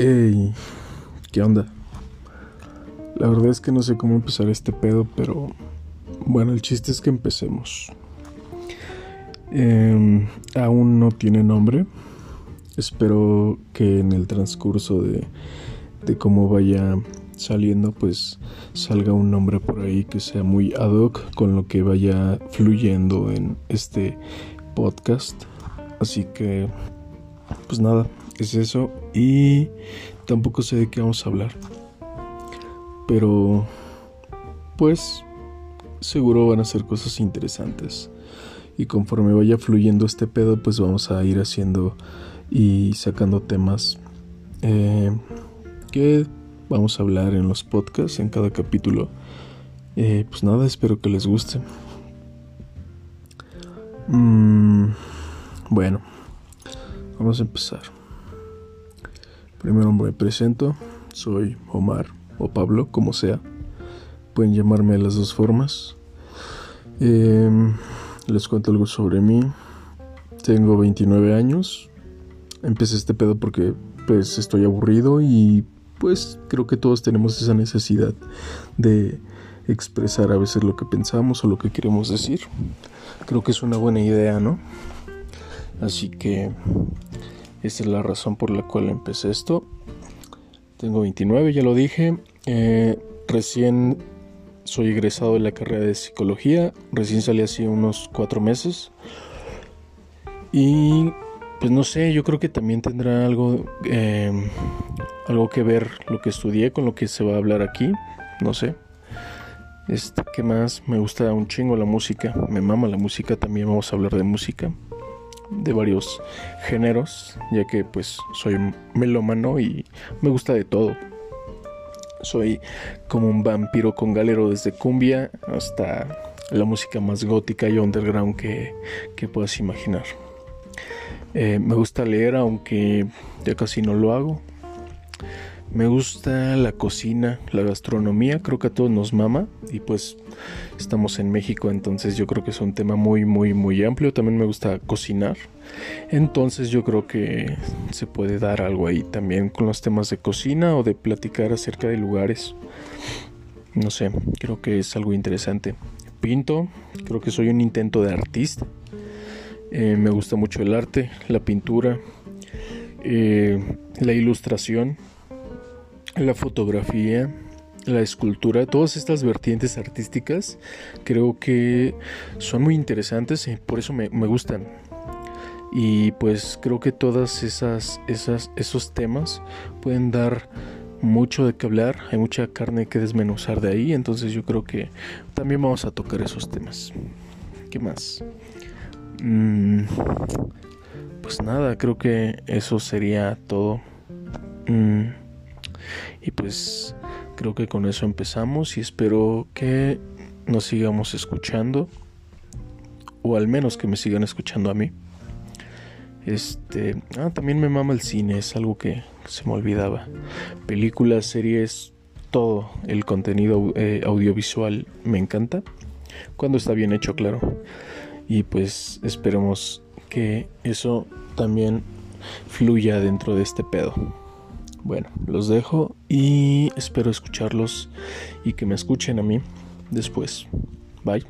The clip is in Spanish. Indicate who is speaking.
Speaker 1: Hey, ¿qué onda? La verdad es que no sé cómo empezar este pedo, pero bueno, el chiste es que empecemos. Em, aún no tiene nombre. Espero que en el transcurso de, de cómo vaya saliendo, pues salga un nombre por ahí que sea muy ad hoc con lo que vaya fluyendo en este podcast. Así que, pues nada, es eso. Y tampoco sé de qué vamos a hablar. Pero, pues, seguro van a ser cosas interesantes. Y conforme vaya fluyendo este pedo, pues vamos a ir haciendo y sacando temas eh, que vamos a hablar en los podcasts, en cada capítulo. Eh, pues nada, espero que les guste. Mm, bueno, vamos a empezar. Primero me presento, soy Omar o Pablo, como sea. Pueden llamarme de las dos formas. Em, les cuento algo sobre mí. Tengo 29 años. Empecé este pedo porque pues estoy aburrido y pues creo que todos tenemos esa necesidad de expresar a veces lo que pensamos o lo que queremos decir. Creo que es una buena idea, ¿no? Así que esa es la razón por la cual empecé esto. Tengo 29, ya lo dije. Eh, recién soy egresado de la carrera de psicología. Recién salí hace unos cuatro meses. Y pues no sé, yo creo que también tendrá algo, eh, algo que ver lo que estudié con lo que se va a hablar aquí. No sé. Este, ¿qué más? Me gusta un chingo la música. Me mama la música. También vamos a hablar de música de varios géneros, ya que pues soy melómano y me gusta de todo. Soy como un vampiro con galero desde cumbia hasta la música más gótica y underground que, que puedas imaginar. Eh, me gusta leer, aunque ya casi no lo hago. Me gusta la cocina, la gastronomía, creo que a todos nos mama y pues estamos en México, entonces yo creo que es un tema muy, muy, muy amplio. También me gusta cocinar, entonces yo creo que se puede dar algo ahí también con los temas de cocina o de platicar acerca de lugares. No sé, creo que es algo interesante. Pinto, creo que soy un intento de artista. Eh, me gusta mucho el arte, la pintura, eh, la ilustración la fotografía, la escultura, todas estas vertientes artísticas creo que son muy interesantes y por eso me, gustan. Y pues creo que todas esas, esas, esos temas pueden dar mucho de qué hablar, hay mucha carne que desmenuzar de ahí, entonces yo creo que también vamos a tocar esos temas. ¿Qué más? Mm, pues nada, creo que eso sería todo. Mm, y pues creo que con eso empezamos y espero que nos sigamos escuchando. O al menos que me sigan escuchando a mí. Este, ah, también me mama el cine, es algo que se me olvidaba. Películas, series, todo el contenido eh, audiovisual me encanta. Cuando está bien hecho, claro. Y pues esperemos que eso también fluya dentro de este pedo. Bueno, los dejo y espero escucharlos y que me escuchen a mí después. Bye.